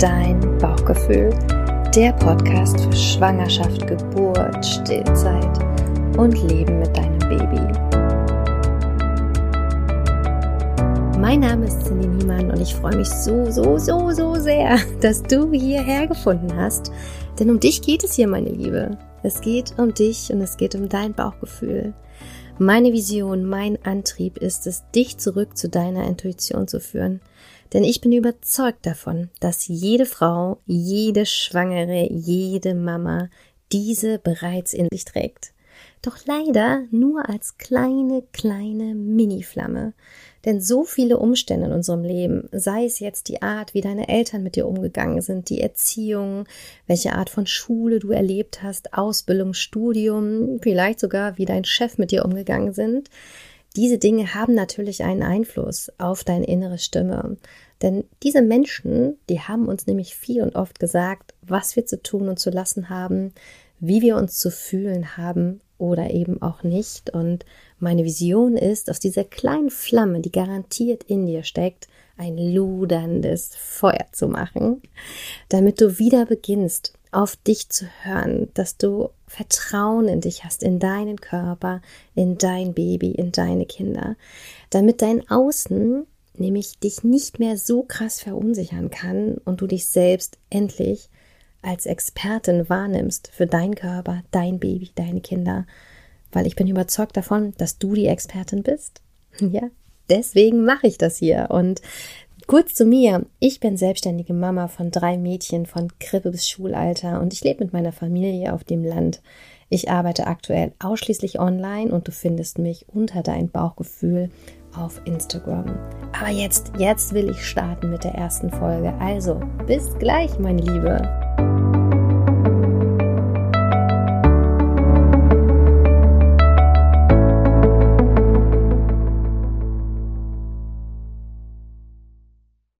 Dein Bauchgefühl, der Podcast für Schwangerschaft, Geburt, Stillzeit und Leben mit deinem Baby. Mein Name ist Cindy Niemann und ich freue mich so, so, so, so sehr, dass du hierher gefunden hast. Denn um dich geht es hier, meine Liebe. Es geht um dich und es geht um dein Bauchgefühl. Meine Vision, mein Antrieb ist es, dich zurück zu deiner Intuition zu führen. Denn ich bin überzeugt davon, dass jede Frau, jede Schwangere, jede Mama diese bereits in sich trägt. Doch leider nur als kleine, kleine Mini-Flamme. Denn so viele Umstände in unserem Leben, sei es jetzt die Art, wie deine Eltern mit dir umgegangen sind, die Erziehung, welche Art von Schule du erlebt hast, Ausbildung, Studium, vielleicht sogar wie dein Chef mit dir umgegangen sind, diese Dinge haben natürlich einen Einfluss auf deine innere Stimme. Denn diese Menschen, die haben uns nämlich viel und oft gesagt, was wir zu tun und zu lassen haben, wie wir uns zu fühlen haben oder eben auch nicht. Und meine Vision ist, aus dieser kleinen Flamme, die garantiert in dir steckt, ein luderndes Feuer zu machen, damit du wieder beginnst, auf dich zu hören, dass du Vertrauen in dich hast, in deinen Körper, in dein Baby, in deine Kinder, damit dein Außen nämlich dich nicht mehr so krass verunsichern kann und du dich selbst endlich als Expertin wahrnimmst für deinen Körper, dein Baby, deine Kinder, weil ich bin überzeugt davon, dass du die Expertin bist. Ja, deswegen mache ich das hier. Und kurz zu mir. Ich bin selbstständige Mama von drei Mädchen von Krippe bis Schulalter und ich lebe mit meiner Familie auf dem Land. Ich arbeite aktuell ausschließlich online und du findest mich unter dein Bauchgefühl auf Instagram. Aber jetzt, jetzt will ich starten mit der ersten Folge. Also, bis gleich, meine Liebe.